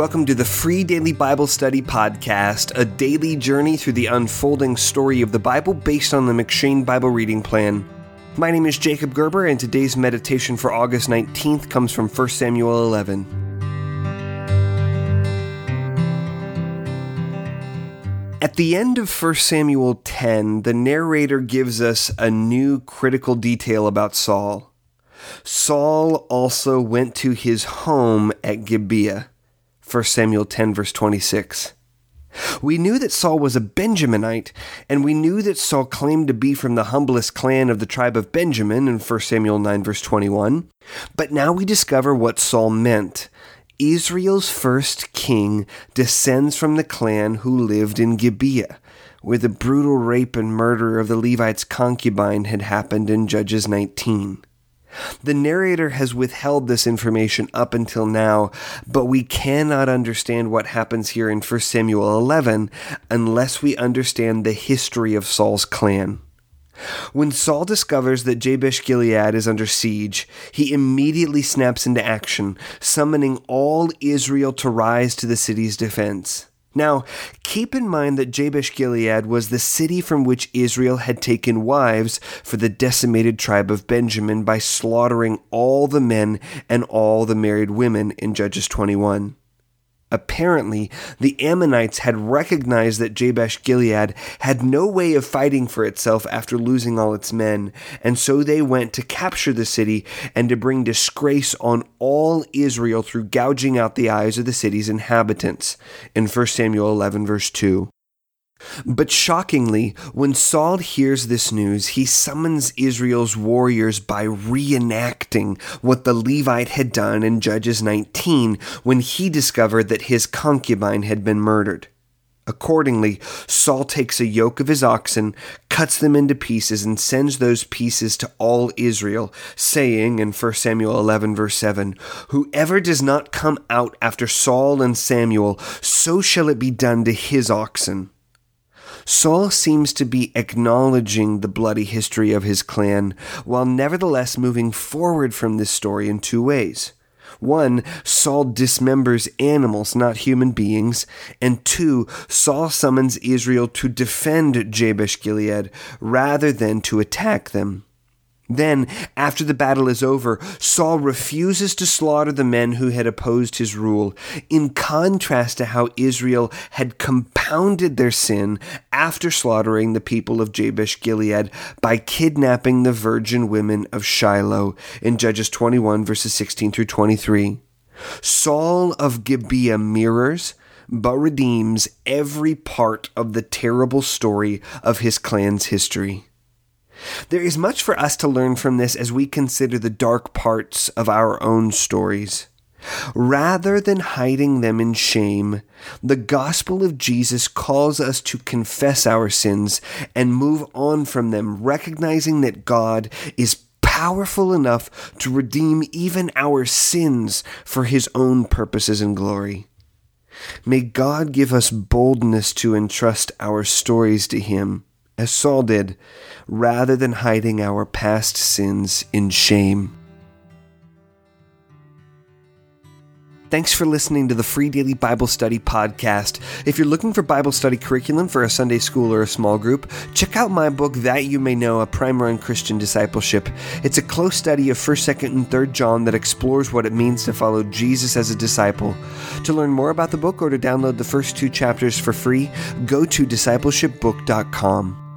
welcome to the free daily Bible study podcast, a daily journey through the unfolding story of the Bible based on the M'Cheyne Bible reading plan. My name is Jacob Gerber, and today's meditation for August 19th comes from 1 Samuel 11. At the end of 1 Samuel 10, the narrator gives us a new critical detail about Saul. Saul also went to his home at Gibeah. 1 Samuel 10, verse 26. We knew that Saul was a Benjaminite, and we knew that Saul claimed to be from the humblest clan of the tribe of Benjamin in 1 Samuel 9, verse 21. But now we discover what Saul meant. Israel's first king descends from the clan who lived in Gibeah, where the brutal rape and murder of the Levite's concubine had happened in Judges 19. The narrator has withheld this information up until now, but we cannot understand what happens here in 1 Samuel 11 unless we understand the history of Saul's clan. When Saul discovers that Jabesh Gilead is under siege, he immediately snaps into action, summoning all Israel to rise to the city's defense. Now, keep in mind that Jabesh Gilead was the city from which Israel had taken wives for the decimated tribe of Benjamin by slaughtering all the men and all the married women in Judges 21. Apparently, the Ammonites had recognized that Jabesh Gilead had no way of fighting for itself after losing all its men, and so they went to capture the city and to bring disgrace on all Israel through gouging out the eyes of the city's inhabitants. In 1 Samuel 11, verse 2. But shockingly, when Saul hears this news, he summons Israel's warriors by reenacting what the Levite had done in Judges 19 when he discovered that his concubine had been murdered. Accordingly, Saul takes a yoke of his oxen, cuts them into pieces, and sends those pieces to all Israel, saying in 1 Samuel 11, verse 7 Whoever does not come out after Saul and Samuel, so shall it be done to his oxen. Saul seems to be acknowledging the bloody history of his clan, while nevertheless moving forward from this story in two ways. One, Saul dismembers animals, not human beings. And two, Saul summons Israel to defend Jabesh Gilead rather than to attack them. Then, after the battle is over, Saul refuses to slaughter the men who had opposed his rule, in contrast to how Israel had compounded their sin after slaughtering the people of Jabesh Gilead by kidnapping the virgin women of Shiloh in Judges 21, verses 16 through 23. Saul of Gibeah mirrors, but redeems every part of the terrible story of his clan's history. There is much for us to learn from this as we consider the dark parts of our own stories. Rather than hiding them in shame, the gospel of Jesus calls us to confess our sins and move on from them, recognizing that God is powerful enough to redeem even our sins for his own purposes and glory. May God give us boldness to entrust our stories to him as Saul did, rather than hiding our past sins in shame. Thanks for listening to the Free Daily Bible Study podcast. If you're looking for Bible study curriculum for a Sunday school or a small group, check out my book, That You May Know A Primer on Christian Discipleship. It's a close study of 1st, 2nd, and 3rd John that explores what it means to follow Jesus as a disciple. To learn more about the book or to download the first two chapters for free, go to discipleshipbook.com.